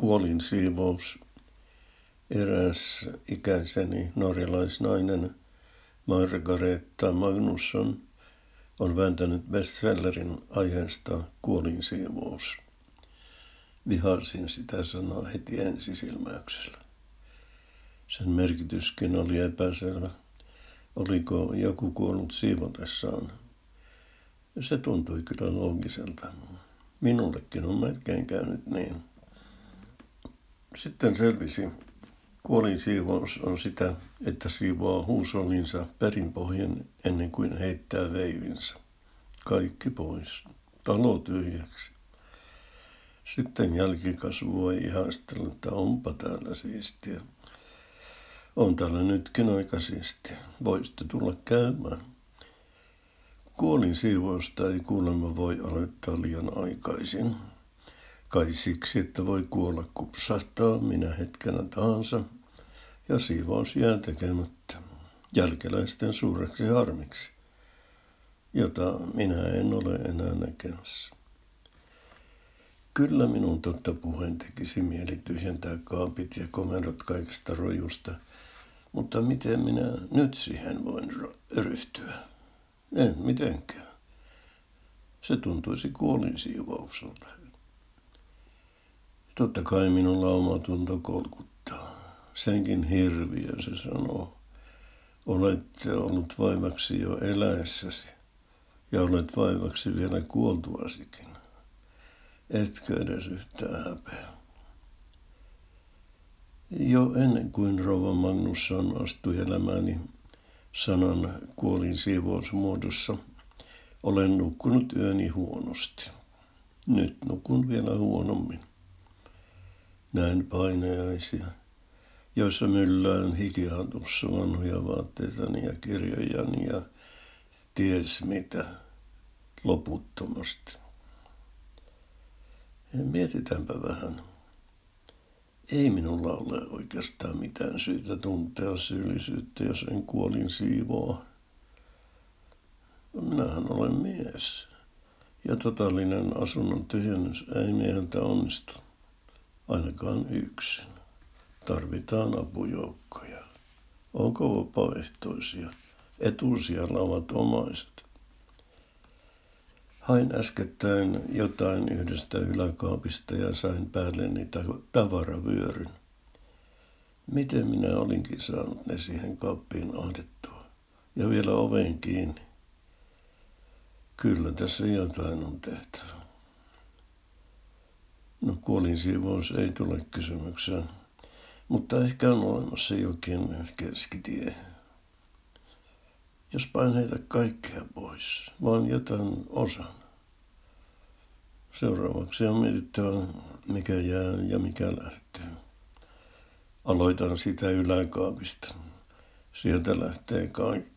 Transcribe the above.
kuolin siivous. Eräs ikäiseni norjalaisnainen Margareta Magnusson on vääntänyt bestsellerin aiheesta kuolin siivous. Vihasin sitä sanaa heti ensisilmäyksellä. Sen merkityskin oli epäselvä. Oliko joku kuollut siivotessaan? Se tuntui kyllä loogiselta. Minullekin on melkein käynyt niin. Sitten selvisi, kuolin siivous on sitä, että siivoaa huusolinsa perinpohjien ennen kuin heittää veivinsä. Kaikki pois. Talo tyhjäksi. Sitten jälkikasvu voi ihastella, että onpa täällä siistiä. On täällä nytkin aika siistiä. Voisitte tulla käymään. Kuolin siivousta ei kuulemma voi aloittaa liian aikaisin. Kai siksi, että voi kuolla kupsahtaa minä hetkenä tahansa ja siivous jää tekemättä jälkeläisten suureksi harmiksi, jota minä en ole enää näkemässä. Kyllä minun totta puheen tekisi mieli tyhjentää kaapit ja komendot kaikesta rojusta, mutta miten minä nyt siihen voin ryhtyä? En mitenkään. Se tuntuisi kuolin siivoukselta. Totta kai minulla oma tunto kolkuttaa. Senkin hirviö se sanoo. Olette ollut vaivaksi jo eläessäsi ja olet vaivaksi vielä kuoltuasikin. Etkö edes yhtään häpeä? Jo ennen kuin rouva Magnusson astui elämääni sanan kuolin siivousmuodossa, olen nukkunut yöni huonosti. Nyt nukun vielä huonommin. Näen painajaisia, joissa myllään hikihatussa vanhoja vaatteitani ja kirjojani ja ties mitä loputtomasti. Mietitäänpä vähän. Ei minulla ole oikeastaan mitään syytä tuntea syyllisyyttä, jos en kuolin siivoa. Minähän olen mies. Ja totaalinen asunnon tyhjennys ei mieheltä onnistu. Ainakaan yksin. Tarvitaan apujoukkoja. Onko vapaaehtoisia? Etusijalla ovat omaiset. Hain äskettäin jotain yhdestä yläkaapista ja sain päälleni tavaravyöryn. Miten minä olinkin saanut ne siihen kaappiin ahdettua? Ja vielä oven kiinni. Kyllä tässä jotain on tehtävä. No kuolin siivous ei tule kysymykseen, mutta ehkä on olemassa jokin keskitie. Jos pain heitä kaikkea pois, vaan jätän osan. Seuraavaksi on mietittävä, mikä jää ja mikä lähtee. Aloitan sitä yläkaapista. Sieltä lähtee kaikki.